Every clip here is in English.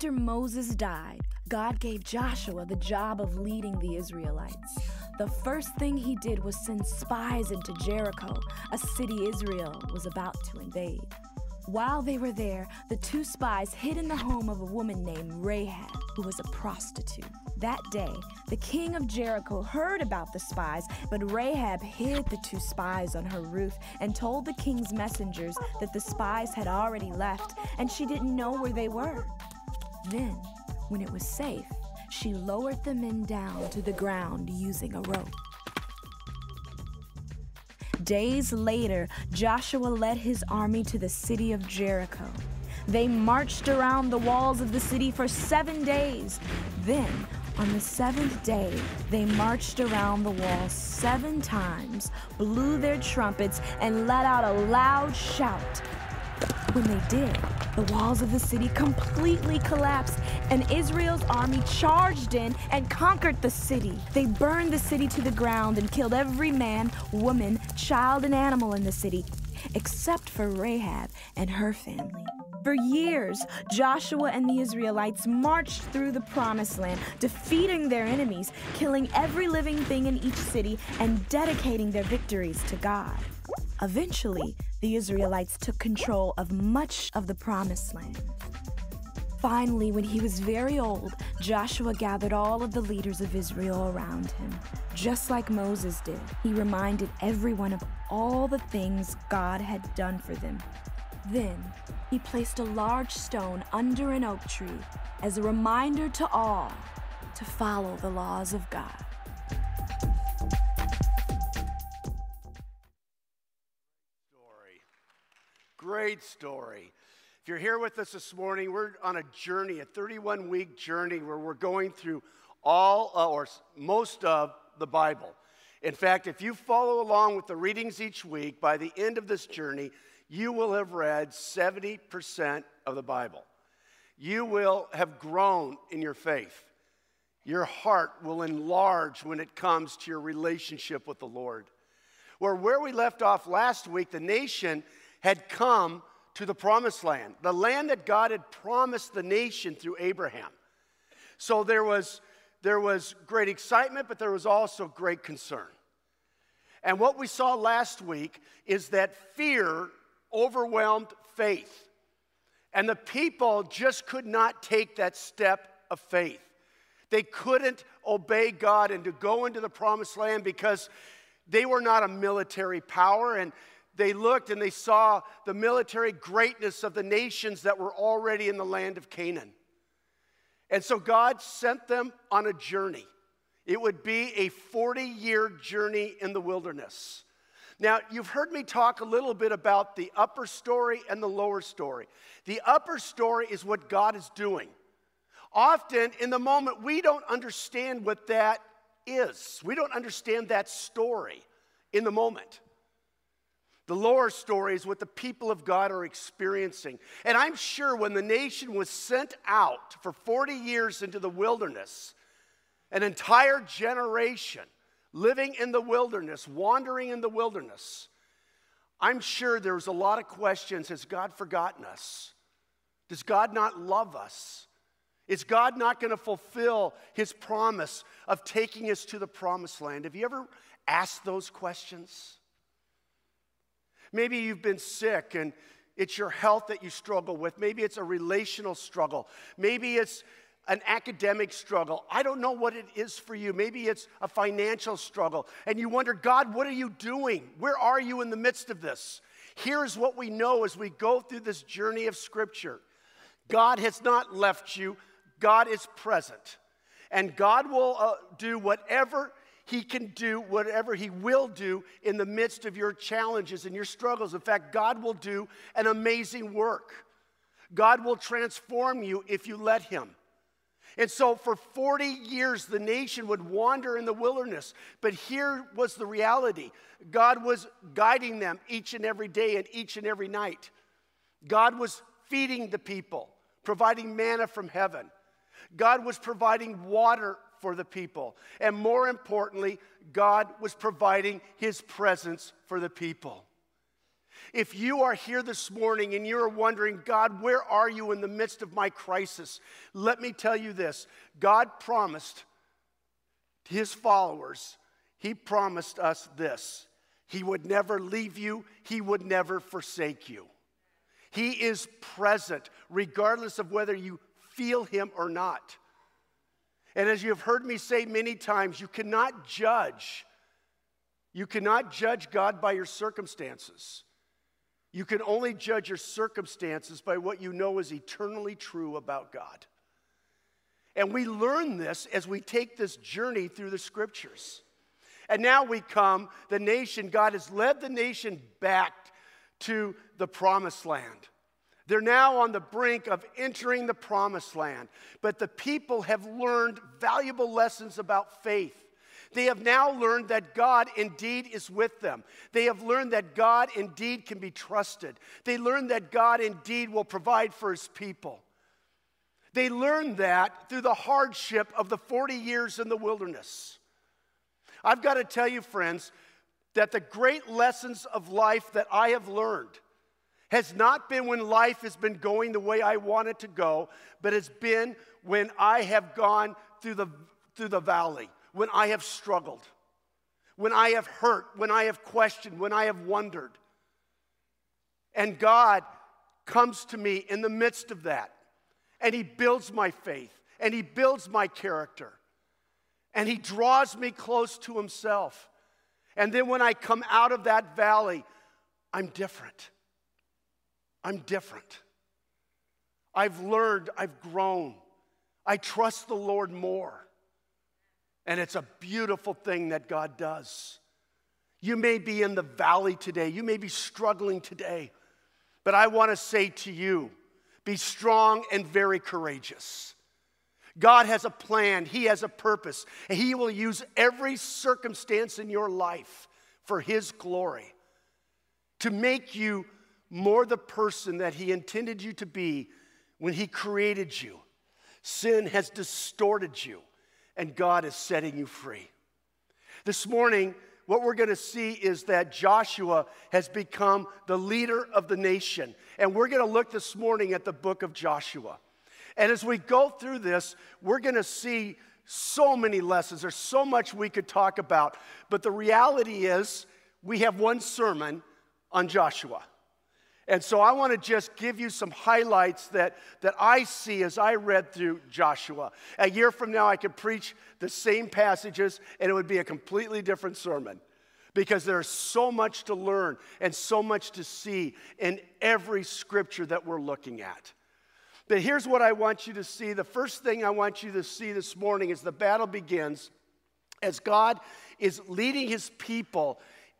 After Moses died, God gave Joshua the job of leading the Israelites. The first thing he did was send spies into Jericho, a city Israel was about to invade. While they were there, the two spies hid in the home of a woman named Rahab, who was a prostitute. That day, the king of Jericho heard about the spies, but Rahab hid the two spies on her roof and told the king's messengers that the spies had already left and she didn't know where they were. Then, when it was safe, she lowered the men down to the ground using a rope. Days later, Joshua led his army to the city of Jericho. They marched around the walls of the city for seven days. Then, on the seventh day, they marched around the walls seven times, blew their trumpets, and let out a loud shout. When they did, the walls of the city completely collapsed, and Israel's army charged in and conquered the city. They burned the city to the ground and killed every man, woman, child, and animal in the city, except for Rahab and her family. For years, Joshua and the Israelites marched through the promised land, defeating their enemies, killing every living thing in each city, and dedicating their victories to God. Eventually, the Israelites took control of much of the promised land. Finally, when he was very old, Joshua gathered all of the leaders of Israel around him. Just like Moses did, he reminded everyone of all the things God had done for them. Then, he placed a large stone under an oak tree as a reminder to all to follow the laws of God. Great story. If you're here with us this morning, we're on a journey, a 31 week journey where we're going through all uh, or most of the Bible. In fact, if you follow along with the readings each week, by the end of this journey, you will have read 70% of the Bible. You will have grown in your faith. Your heart will enlarge when it comes to your relationship with the Lord. Where where we left off last week, the nation had come to the promised land, the land that God had promised the nation through Abraham. So there was, there was great excitement, but there was also great concern. And what we saw last week is that fear overwhelmed faith. And the people just could not take that step of faith. They couldn't obey God and to go into the promised land because they were not a military power. And they looked and they saw the military greatness of the nations that were already in the land of Canaan. And so God sent them on a journey. It would be a 40 year journey in the wilderness. Now, you've heard me talk a little bit about the upper story and the lower story. The upper story is what God is doing. Often, in the moment, we don't understand what that is. We don't understand that story in the moment. The lower story is what the people of God are experiencing. And I'm sure when the nation was sent out for 40 years into the wilderness, an entire generation living in the wilderness, wandering in the wilderness, I'm sure there was a lot of questions Has God forgotten us? Does God not love us? Is God not going to fulfill his promise of taking us to the promised land? Have you ever asked those questions? Maybe you've been sick and it's your health that you struggle with. Maybe it's a relational struggle. Maybe it's an academic struggle. I don't know what it is for you. Maybe it's a financial struggle. And you wonder, God, what are you doing? Where are you in the midst of this? Here's what we know as we go through this journey of Scripture God has not left you, God is present. And God will uh, do whatever He can do, whatever He will do in the midst of your challenges and your struggles. In fact, God will do an amazing work. God will transform you if you let Him. And so for 40 years, the nation would wander in the wilderness. But here was the reality God was guiding them each and every day and each and every night. God was feeding the people, providing manna from heaven. God was providing water for the people. And more importantly, God was providing his presence for the people. If you are here this morning and you're wondering, God, where are you in the midst of my crisis? Let me tell you this God promised his followers, he promised us this He would never leave you, he would never forsake you. He is present, regardless of whether you feel him or not. And as you have heard me say many times, you cannot judge. You cannot judge God by your circumstances. You can only judge your circumstances by what you know is eternally true about God. And we learn this as we take this journey through the scriptures. And now we come, the nation, God has led the nation back to the promised land. They're now on the brink of entering the promised land. But the people have learned valuable lessons about faith. They have now learned that God indeed is with them. They have learned that God indeed can be trusted. They learned that God indeed will provide for his people. They learned that through the hardship of the 40 years in the wilderness. I've got to tell you, friends, that the great lessons of life that I have learned has not been when life has been going the way I want it to go, but it's been when I have gone through the, through the valley, when I have struggled, when I have hurt, when I have questioned, when I have wondered. And God comes to me in the midst of that, and He builds my faith, and He builds my character, and He draws me close to Himself. And then when I come out of that valley, I'm different. I'm different. I've learned, I've grown. I trust the Lord more. And it's a beautiful thing that God does. You may be in the valley today, you may be struggling today, but I want to say to you be strong and very courageous. God has a plan, He has a purpose, and He will use every circumstance in your life for His glory to make you more the person that He intended you to be when He created you. Sin has distorted you, and God is setting you free. This morning, what we're going to see is that Joshua has become the leader of the nation. And we're going to look this morning at the book of Joshua. And as we go through this, we're going to see so many lessons. There's so much we could talk about. But the reality is, we have one sermon on Joshua. And so I want to just give you some highlights that, that I see as I read through Joshua. A year from now, I could preach the same passages and it would be a completely different sermon because there's so much to learn and so much to see in every scripture that we're looking at. But here's what I want you to see. The first thing I want you to see this morning is the battle begins as God is leading his people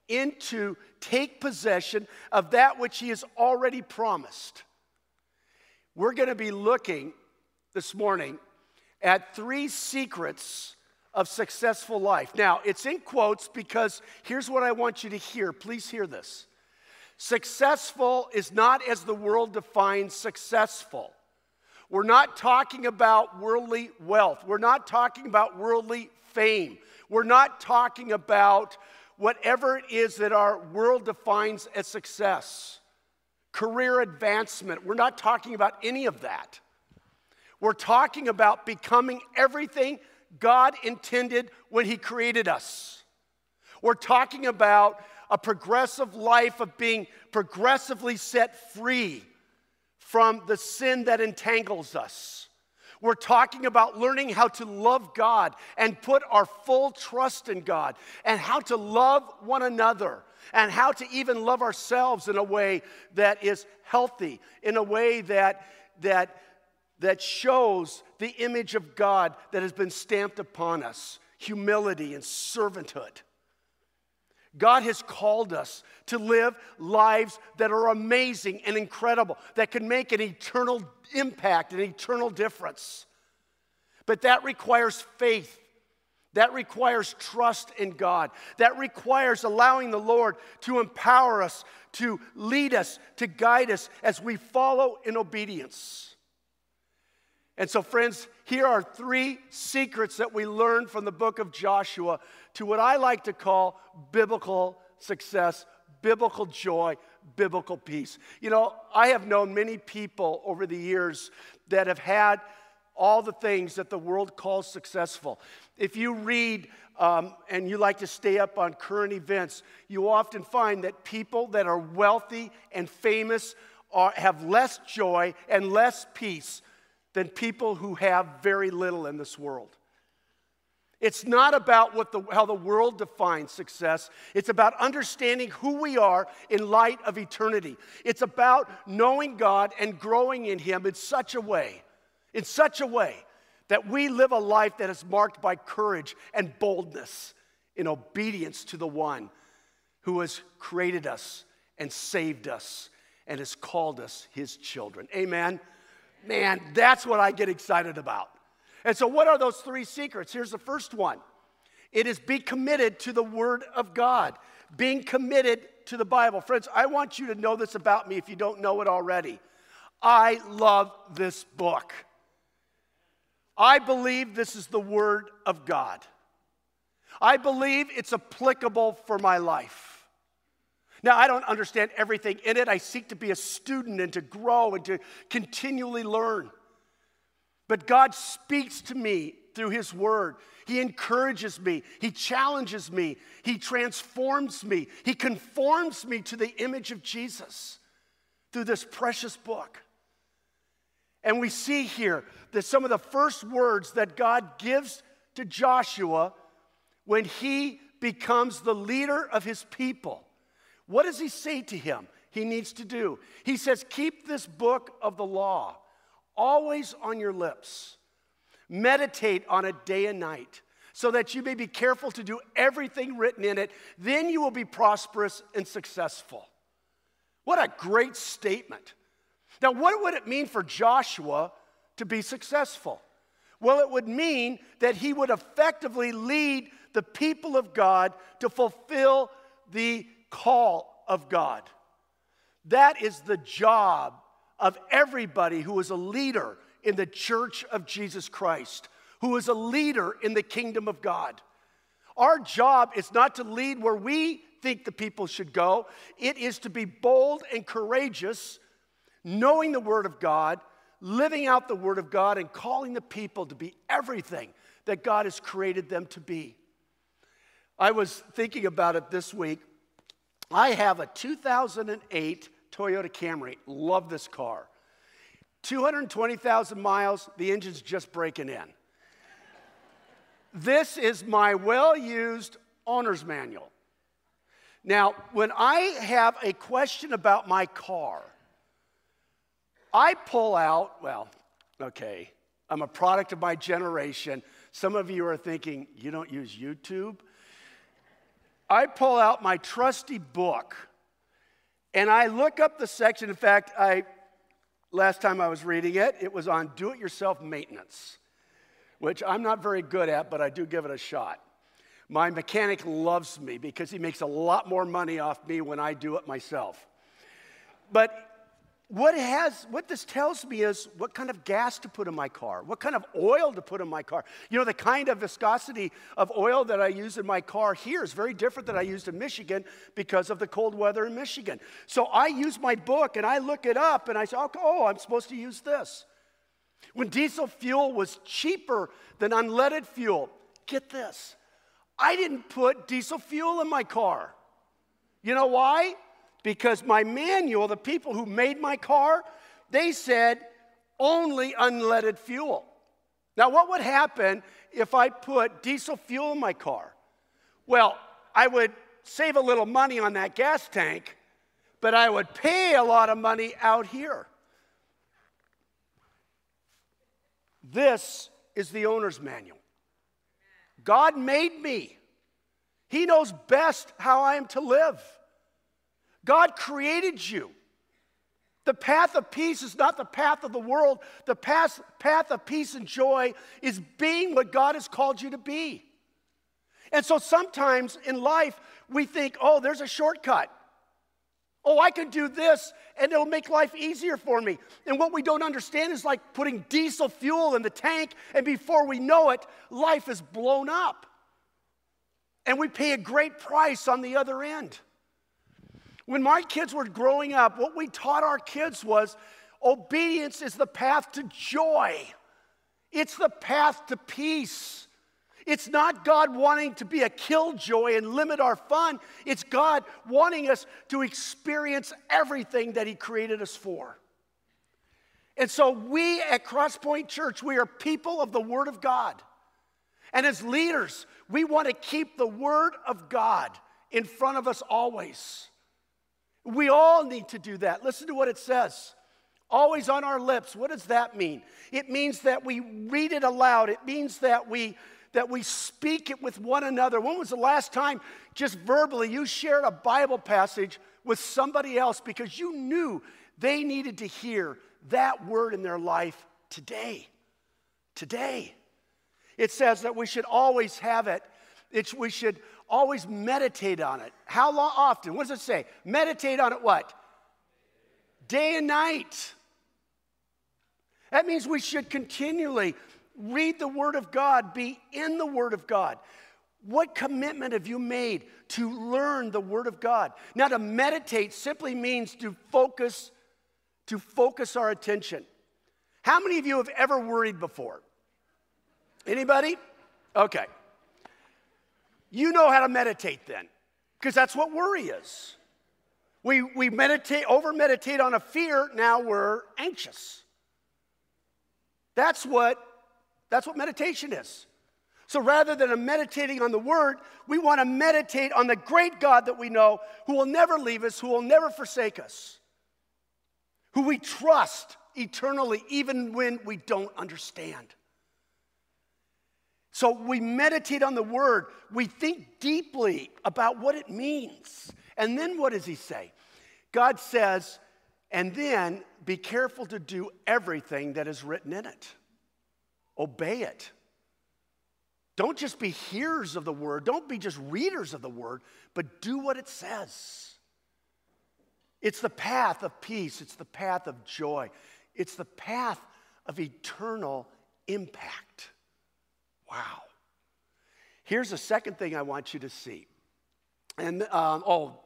into take possession of that which he has already promised. We're going to be looking this morning at three secrets of successful life. Now, it's in quotes because here's what I want you to hear. Please hear this. Successful is not as the world defines successful. We're not talking about worldly wealth. We're not talking about worldly fame. We're not talking about whatever it is that our world defines as success, career advancement. We're not talking about any of that. We're talking about becoming everything God intended when He created us. We're talking about a progressive life of being progressively set free from the sin that entangles us. We're talking about learning how to love God and put our full trust in God, and how to love one another, and how to even love ourselves in a way that is healthy, in a way that, that, that shows the image of God that has been stamped upon us humility and servanthood. God has called us to live lives that are amazing and incredible, that can make an eternal impact, an eternal difference. But that requires faith. That requires trust in God. That requires allowing the Lord to empower us, to lead us, to guide us as we follow in obedience. And so, friends, here are three secrets that we learned from the book of Joshua to what I like to call biblical success, biblical joy, biblical peace. You know, I have known many people over the years that have had all the things that the world calls successful. If you read um, and you like to stay up on current events, you often find that people that are wealthy and famous are, have less joy and less peace than people who have very little in this world. It's not about what the, how the world defines success. It's about understanding who we are in light of eternity. It's about knowing God and growing in Him in such a way, in such a way that we live a life that is marked by courage and boldness in obedience to the one who has created us and saved us and has called us His children. Amen. Man, that's what I get excited about. And so, what are those three secrets? Here's the first one it is be committed to the Word of God, being committed to the Bible. Friends, I want you to know this about me if you don't know it already. I love this book. I believe this is the Word of God. I believe it's applicable for my life. Now, I don't understand everything in it. I seek to be a student and to grow and to continually learn. But God speaks to me through His Word. He encourages me, He challenges me, He transforms me, He conforms me to the image of Jesus through this precious book. And we see here that some of the first words that God gives to Joshua when he becomes the leader of his people. What does he say to him? He needs to do. He says, Keep this book of the law always on your lips. Meditate on it day and night, so that you may be careful to do everything written in it. Then you will be prosperous and successful. What a great statement. Now, what would it mean for Joshua to be successful? Well, it would mean that he would effectively lead the people of God to fulfill the call of God. That is the job of everybody who is a leader in the church of Jesus Christ, who is a leader in the kingdom of God. Our job is not to lead where we think the people should go, it is to be bold and courageous, knowing the Word of God, living out the Word of God, and calling the people to be everything that God has created them to be. I was thinking about it this week. I have a 2008 Toyota Camry. Love this car. 220,000 miles, the engine's just breaking in. this is my well used owner's manual. Now, when I have a question about my car, I pull out, well, okay, I'm a product of my generation. Some of you are thinking, you don't use YouTube? I pull out my trusty book and I look up the section. In fact, I last time I was reading it, it was on do it yourself maintenance, which I'm not very good at, but I do give it a shot. My mechanic loves me because he makes a lot more money off me when I do it myself. But what, has, what this tells me is what kind of gas to put in my car, what kind of oil to put in my car. You know, the kind of viscosity of oil that I use in my car here is very different than I used in Michigan because of the cold weather in Michigan. So I use my book and I look it up and I say, oh, I'm supposed to use this. When diesel fuel was cheaper than unleaded fuel, get this, I didn't put diesel fuel in my car. You know why? Because my manual, the people who made my car, they said only unleaded fuel. Now, what would happen if I put diesel fuel in my car? Well, I would save a little money on that gas tank, but I would pay a lot of money out here. This is the owner's manual. God made me. He knows best how I am to live. God created you. The path of peace is not the path of the world. The path, path of peace and joy is being what God has called you to be. And so sometimes in life, we think, oh, there's a shortcut. Oh, I can do this and it'll make life easier for me. And what we don't understand is like putting diesel fuel in the tank, and before we know it, life is blown up. And we pay a great price on the other end. When my kids were growing up, what we taught our kids was obedience is the path to joy, it's the path to peace. It's not God wanting to be a killjoy and limit our fun. It's God wanting us to experience everything that He created us for. And so, we at Crosspoint Church, we are people of the Word of God. And as leaders, we want to keep the Word of God in front of us always. We all need to do that. Listen to what it says. Always on our lips. What does that mean? It means that we read it aloud. It means that we that we speak it with one another. When was the last time, just verbally, you shared a Bible passage with somebody else because you knew they needed to hear that word in their life today? Today. It says that we should always have it, it's, we should always meditate on it. How long, often? What does it say? Meditate on it what? Day and night. That means we should continually read the Word of God, be in the Word of God. What commitment have you made to learn the Word of God? Now, to meditate simply means to focus, to focus our attention. How many of you have ever worried before? Anybody? Okay. You know how to meditate then, because that's what worry is. We, we meditate, over meditate on a fear, now we're anxious. That's what that's what meditation is. So rather than meditating on the word, we want to meditate on the great God that we know who will never leave us, who will never forsake us, who we trust eternally, even when we don't understand. So we meditate on the word, we think deeply about what it means. And then what does he say? God says, and then be careful to do everything that is written in it obey it. Don't just be hearers of the word, don't be just readers of the word, but do what it says. It's the path of peace, it's the path of joy, it's the path of eternal impact. Wow. Here's the second thing I want you to see. And, um, oh,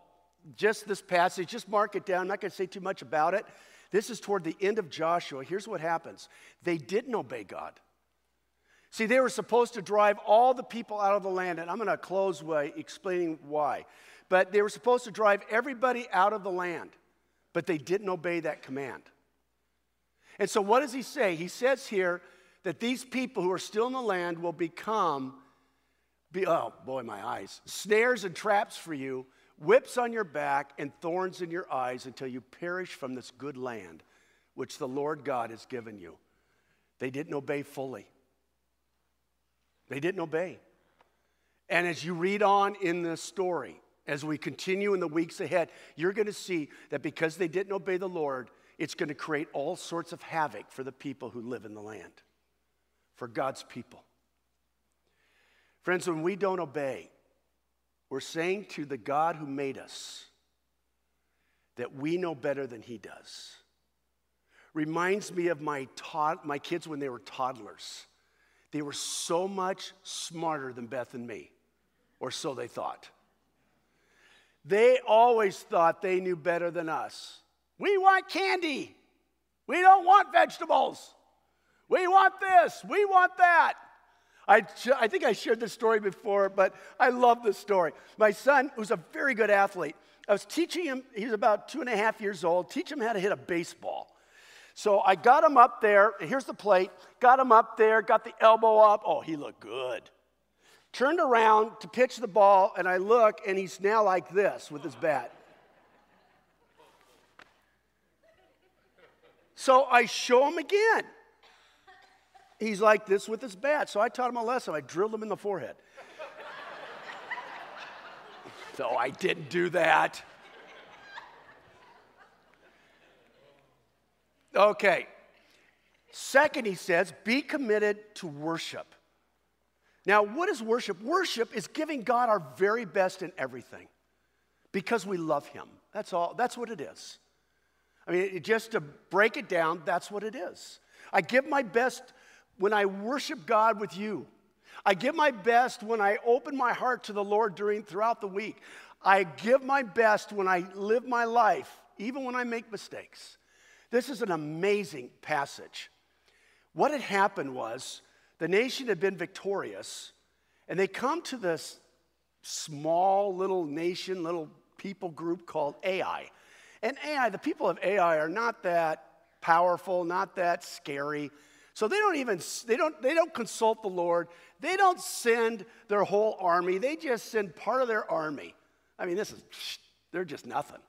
just this passage, just mark it down. I'm not going to say too much about it. This is toward the end of Joshua. Here's what happens they didn't obey God. See, they were supposed to drive all the people out of the land, and I'm going to close by explaining why. But they were supposed to drive everybody out of the land, but they didn't obey that command. And so, what does he say? He says here that these people who are still in the land will become, be, oh boy, my eyes, snares and traps for you, whips on your back, and thorns in your eyes until you perish from this good land which the Lord God has given you. They didn't obey fully. They didn't obey. And as you read on in the story, as we continue in the weeks ahead, you're going to see that because they didn't obey the Lord, it's going to create all sorts of havoc for the people who live in the land, for God's people. Friends, when we don't obey, we're saying to the God who made us that we know better than He does. Reminds me of my, tod- my kids when they were toddlers. They were so much smarter than Beth and me, or so they thought. They always thought they knew better than us. We want candy. We don't want vegetables. We want this. We want that. I, I think I shared this story before, but I love this story. My son, who's a very good athlete, I was teaching him, he's about two and a half years old, teach him how to hit a baseball. So I got him up there. Here's the plate. Got him up there, got the elbow up. Oh, he looked good. Turned around to pitch the ball, and I look, and he's now like this with his bat. So I show him again. He's like this with his bat. So I taught him a lesson. I drilled him in the forehead. so I didn't do that. Okay. Second, he says, be committed to worship. Now, what is worship? Worship is giving God our very best in everything because we love him. That's all. That's what it is. I mean, just to break it down, that's what it is. I give my best when I worship God with you. I give my best when I open my heart to the Lord during throughout the week. I give my best when I live my life, even when I make mistakes. This is an amazing passage. What had happened was the nation had been victorious, and they come to this small little nation, little people group called Ai. And Ai, the people of Ai are not that powerful, not that scary. So they don't even they don't they don't consult the Lord. They don't send their whole army. They just send part of their army. I mean, this is they're just nothing.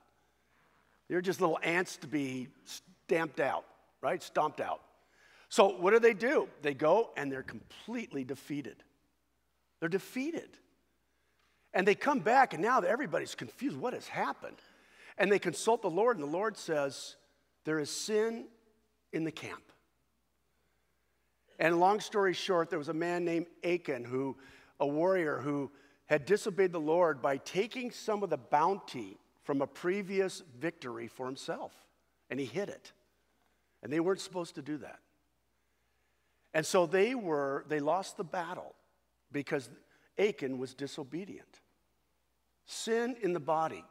They're just little ants to be stamped out, right? Stomped out. So what do they do? They go and they're completely defeated. They're defeated. And they come back, and now everybody's confused. What has happened? And they consult the Lord, and the Lord says, There is sin in the camp. And long story short, there was a man named Achan, who, a warrior who had disobeyed the Lord by taking some of the bounty from a previous victory for himself. And he hid it. And they weren't supposed to do that. And so they were, they lost the battle because Achan was disobedient. Sin in the body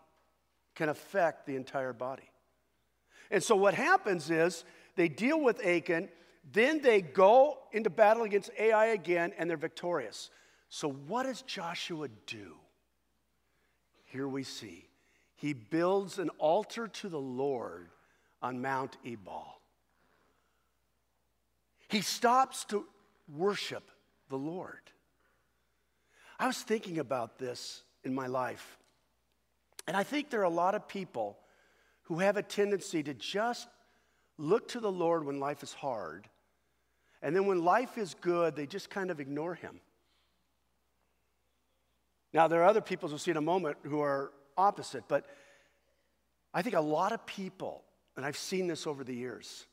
can affect the entire body. And so what happens is they deal with Achan, then they go into battle against Ai again, and they're victorious. So what does Joshua do? Here we see he builds an altar to the Lord on Mount Ebal. He stops to worship the Lord. I was thinking about this in my life. And I think there are a lot of people who have a tendency to just look to the Lord when life is hard. And then when life is good, they just kind of ignore him. Now, there are other people, we'll see in a moment, who are opposite, but I think a lot of people, and I've seen this over the years,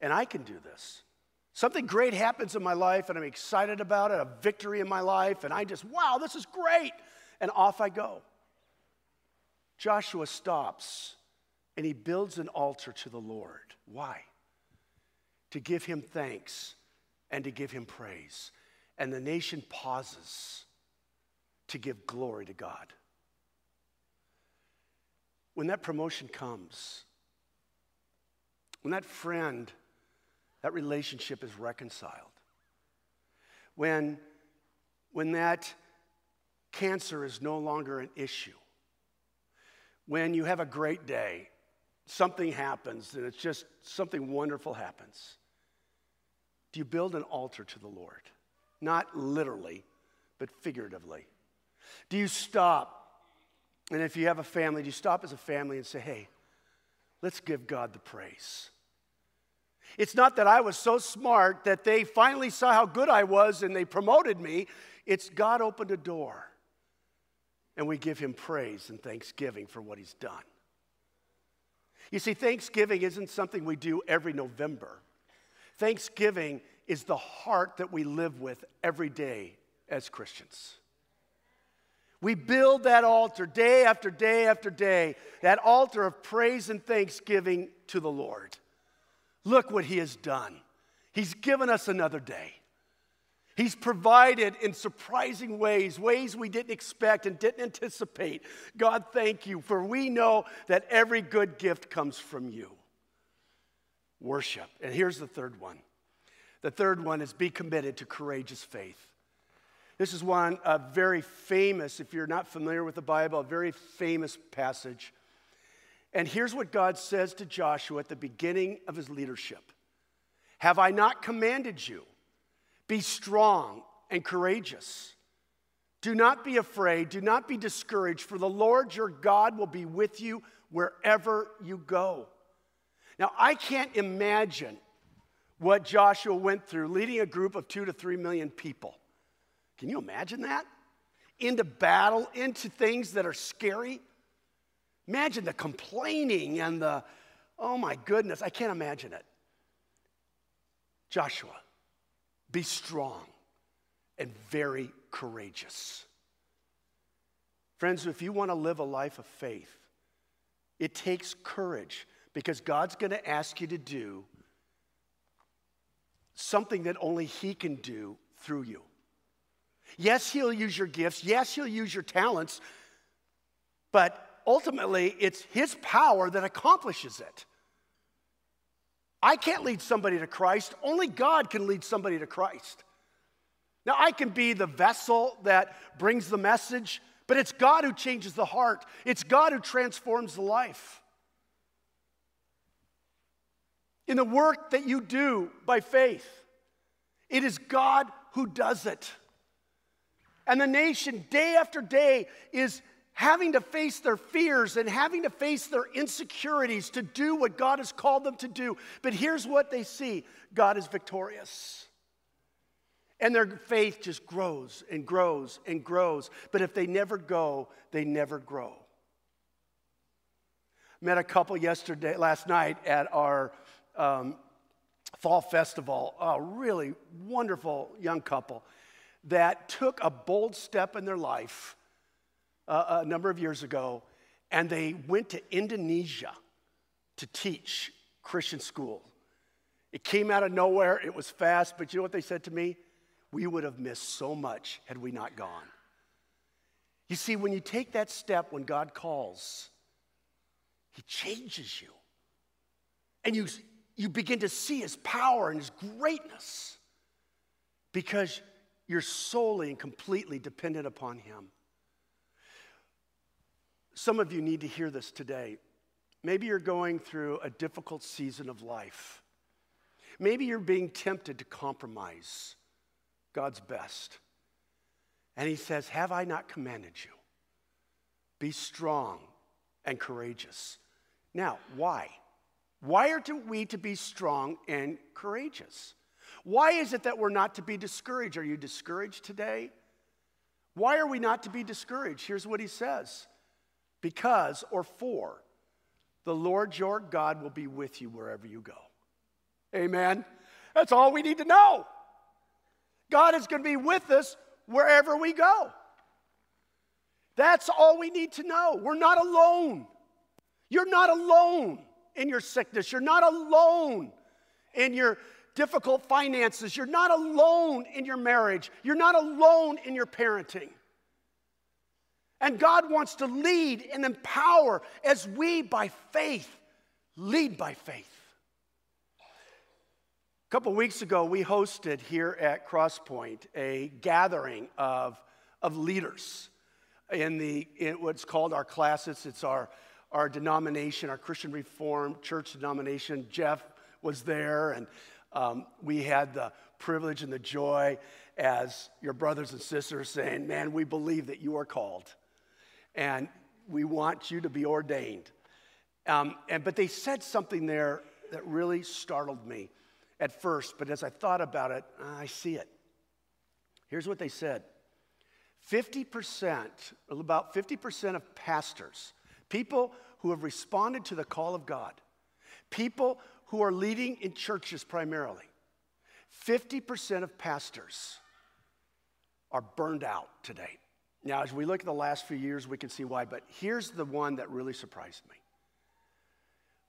and I can do this. Something great happens in my life, and I'm excited about it, a victory in my life, and I just, wow, this is great and off I go. Joshua stops and he builds an altar to the Lord. Why? To give him thanks and to give him praise. And the nation pauses to give glory to God. When that promotion comes, when that friend, that relationship is reconciled, when, when that cancer is no longer an issue. When you have a great day, something happens and it's just something wonderful happens. Do you build an altar to the Lord? Not literally, but figuratively. Do you stop? And if you have a family, do you stop as a family and say, hey, let's give God the praise? It's not that I was so smart that they finally saw how good I was and they promoted me. It's God opened a door and we give him praise and thanksgiving for what he's done. You see, Thanksgiving isn't something we do every November. Thanksgiving is the heart that we live with every day as Christians. We build that altar day after day after day, that altar of praise and thanksgiving to the Lord. Look what He has done. He's given us another day. He's provided in surprising ways, ways we didn't expect and didn't anticipate. God, thank you, for we know that every good gift comes from you. Worship. And here's the third one the third one is be committed to courageous faith. This is one, a very famous, if you're not familiar with the Bible, a very famous passage. And here's what God says to Joshua at the beginning of his leadership Have I not commanded you? Be strong and courageous. Do not be afraid. Do not be discouraged, for the Lord your God will be with you wherever you go. Now, I can't imagine what Joshua went through leading a group of two to three million people. Can you imagine that? Into battle, into things that are scary. Imagine the complaining and the, oh my goodness, I can't imagine it. Joshua, be strong and very courageous. Friends, if you want to live a life of faith, it takes courage because God's going to ask you to do something that only He can do through you. Yes, He'll use your gifts. Yes, He'll use your talents. But ultimately, it's His power that accomplishes it. I can't lead somebody to Christ, only God can lead somebody to Christ. Now, I can be the vessel that brings the message, but it's God who changes the heart, it's God who transforms the life. In the work that you do by faith, it is God who does it. And the nation, day after day, is having to face their fears and having to face their insecurities to do what God has called them to do. But here's what they see God is victorious. And their faith just grows and grows and grows. But if they never go, they never grow. Met a couple yesterday, last night at our um, fall festival, a really wonderful young couple that took a bold step in their life uh, a number of years ago, and they went to Indonesia to teach Christian school. It came out of nowhere, it was fast, but you know what they said to me? We would have missed so much had we not gone. You see, when you take that step when God calls, He changes you. And you, you begin to see His power and His greatness because you're solely and completely dependent upon Him. Some of you need to hear this today. Maybe you're going through a difficult season of life. Maybe you're being tempted to compromise God's best. And He says, Have I not commanded you? Be strong and courageous. Now, why? Why are we to be strong and courageous? Why is it that we're not to be discouraged? Are you discouraged today? Why are we not to be discouraged? Here's what he says because or for the Lord your God will be with you wherever you go. Amen. That's all we need to know. God is going to be with us wherever we go. That's all we need to know. We're not alone. You're not alone in your sickness. You're not alone in your difficult finances. You're not alone in your marriage. You're not alone in your parenting. And God wants to lead and empower as we, by faith, lead by faith. A couple weeks ago, we hosted here at Crosspoint a gathering of, of leaders in, the, in what's called our classis. It's our, our denomination, our Christian Reformed Church denomination. Jeff was there, and um, we had the privilege and the joy as your brothers and sisters saying, Man, we believe that you are called and we want you to be ordained. Um, and, but they said something there that really startled me at first, but as I thought about it, I see it. Here's what they said 50%, about 50% of pastors, people who have responded to the call of God, people who are leading in churches primarily, 50% of pastors are burned out today. Now, as we look at the last few years, we can see why, but here's the one that really surprised me.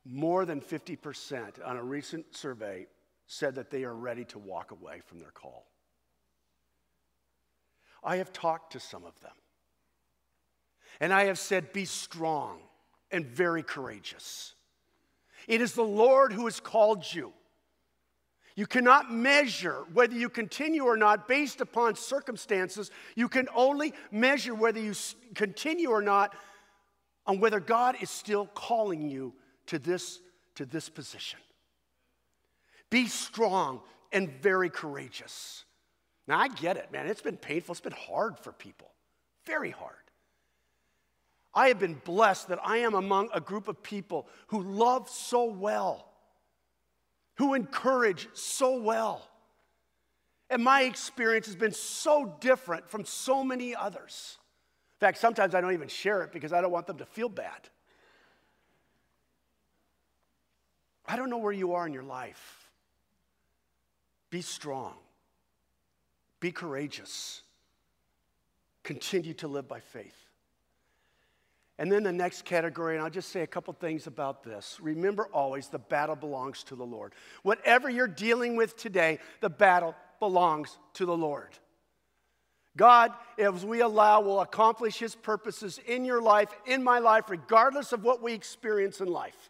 More than 50% on a recent survey said that they are ready to walk away from their call. I have talked to some of them, and I have said, Be strong and very courageous. It is the Lord who has called you. You cannot measure whether you continue or not based upon circumstances. You can only measure whether you continue or not on whether God is still calling you to this, to this position. Be strong and very courageous. Now, I get it, man. It's been painful, it's been hard for people, very hard. I have been blessed that I am among a group of people who love so well who encourage so well. And my experience has been so different from so many others. In fact, sometimes I don't even share it because I don't want them to feel bad. I don't know where you are in your life. Be strong, be courageous, continue to live by faith. And then the next category, and I'll just say a couple things about this. Remember always the battle belongs to the Lord. Whatever you're dealing with today, the battle belongs to the Lord. God, as we allow, will accomplish His purposes in your life, in my life, regardless of what we experience in life.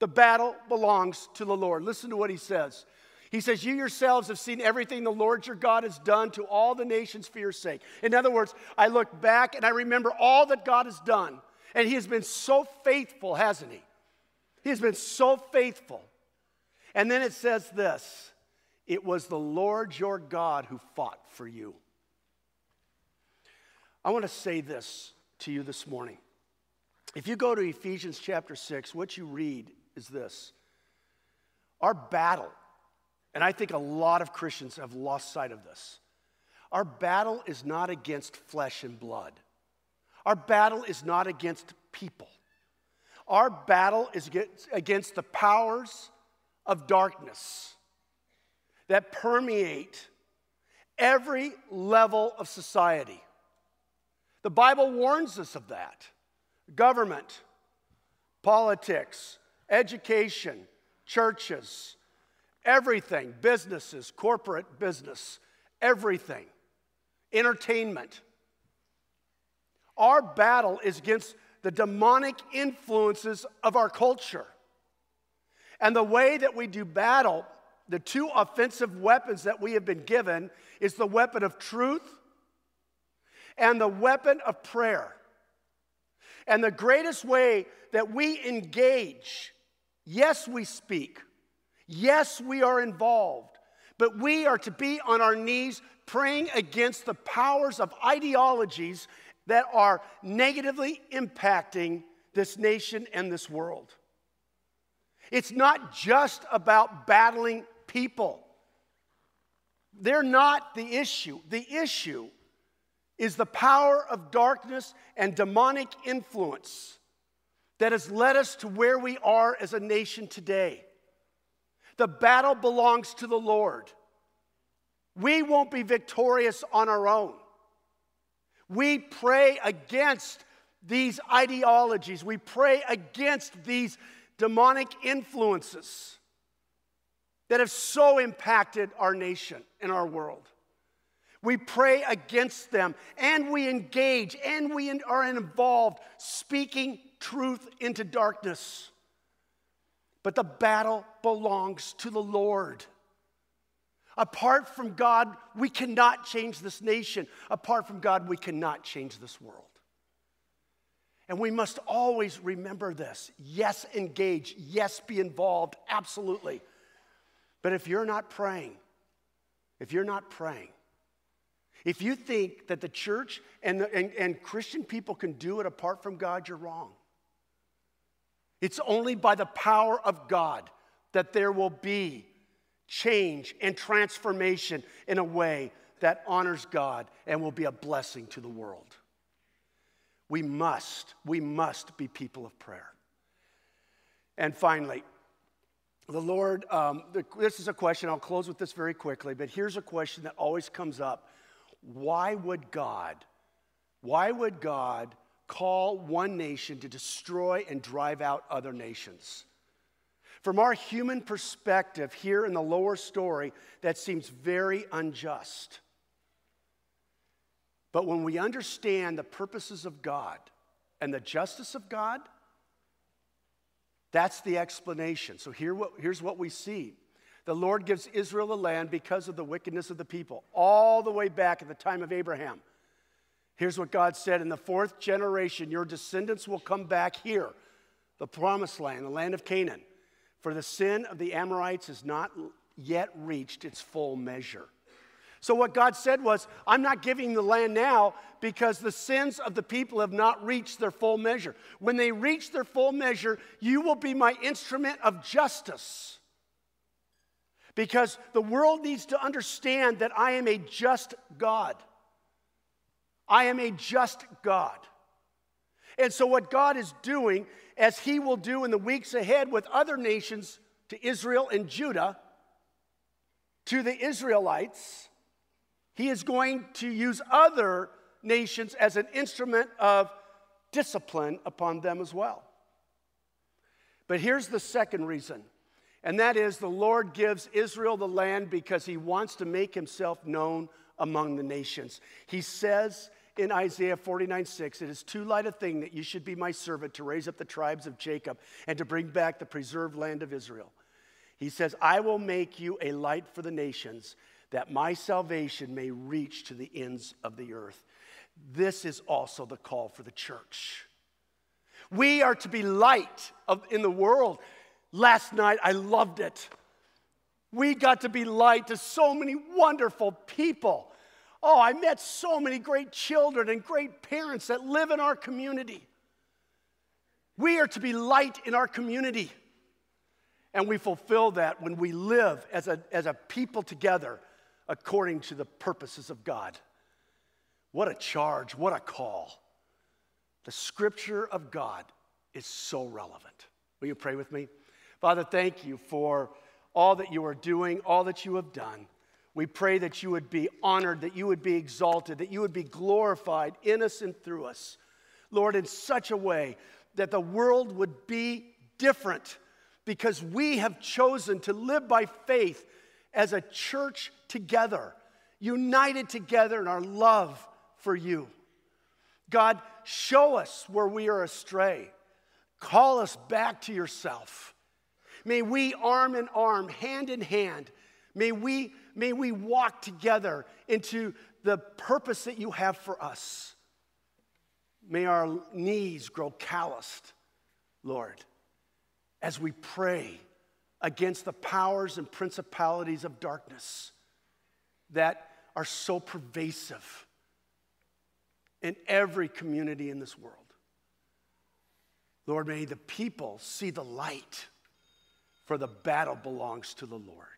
The battle belongs to the Lord. Listen to what He says. He says, You yourselves have seen everything the Lord your God has done to all the nations for your sake. In other words, I look back and I remember all that God has done. And He has been so faithful, hasn't He? He has been so faithful. And then it says this it was the Lord your God who fought for you. I want to say this to you this morning. If you go to Ephesians chapter 6, what you read is this Our battle and I think a lot of Christians have lost sight of this. Our battle is not against flesh and blood, our battle is not against people. Our battle is against the powers of darkness that permeate every level of society. The Bible warns us of that. Government, politics, education, churches, Everything, businesses, corporate business, everything, entertainment. Our battle is against the demonic influences of our culture. And the way that we do battle, the two offensive weapons that we have been given, is the weapon of truth and the weapon of prayer. And the greatest way that we engage, yes, we speak, Yes, we are involved, but we are to be on our knees praying against the powers of ideologies that are negatively impacting this nation and this world. It's not just about battling people. They're not the issue. The issue is the power of darkness and demonic influence that has led us to where we are as a nation today. The battle belongs to the Lord. We won't be victorious on our own. We pray against these ideologies, we pray against these demonic influences that have so impacted our nation and our world. We pray against them and we engage and we are involved speaking truth into darkness. But the battle belongs to the Lord. Apart from God, we cannot change this nation. Apart from God, we cannot change this world. And we must always remember this. Yes, engage. Yes, be involved. Absolutely. But if you're not praying, if you're not praying, if you think that the church and, the, and, and Christian people can do it apart from God, you're wrong. It's only by the power of God that there will be change and transformation in a way that honors God and will be a blessing to the world. We must, we must be people of prayer. And finally, the Lord, um, this is a question, I'll close with this very quickly, but here's a question that always comes up Why would God, why would God call one nation to destroy and drive out other nations. From our human perspective, here in the lower story, that seems very unjust. But when we understand the purposes of God and the justice of God, that's the explanation. So here here's what we see. The Lord gives Israel a land because of the wickedness of the people, all the way back at the time of Abraham. Here's what God said In the fourth generation, your descendants will come back here, the promised land, the land of Canaan. For the sin of the Amorites has not yet reached its full measure. So, what God said was, I'm not giving the land now because the sins of the people have not reached their full measure. When they reach their full measure, you will be my instrument of justice. Because the world needs to understand that I am a just God. I am a just God. And so, what God is doing, as He will do in the weeks ahead with other nations to Israel and Judah, to the Israelites, He is going to use other nations as an instrument of discipline upon them as well. But here's the second reason And that is the Lord gives Israel the land because he wants to make himself known among the nations. He says in Isaiah 49 6, It is too light a thing that you should be my servant to raise up the tribes of Jacob and to bring back the preserved land of Israel. He says, I will make you a light for the nations, that my salvation may reach to the ends of the earth. This is also the call for the church. We are to be light of, in the world. Last night, I loved it. We got to be light to so many wonderful people. Oh, I met so many great children and great parents that live in our community. We are to be light in our community. And we fulfill that when we live as a, as a people together according to the purposes of God. What a charge, what a call. The scripture of God is so relevant. Will you pray with me? Father, thank you for all that you are doing, all that you have done. We pray that you would be honored, that you would be exalted, that you would be glorified in us and through us. Lord, in such a way that the world would be different because we have chosen to live by faith as a church together, united together in our love for you. God, show us where we are astray. Call us back to yourself. May we, arm in arm, hand in hand, may we, may we walk together into the purpose that you have for us. May our knees grow calloused, Lord, as we pray against the powers and principalities of darkness that are so pervasive in every community in this world. Lord, may the people see the light, for the battle belongs to the Lord.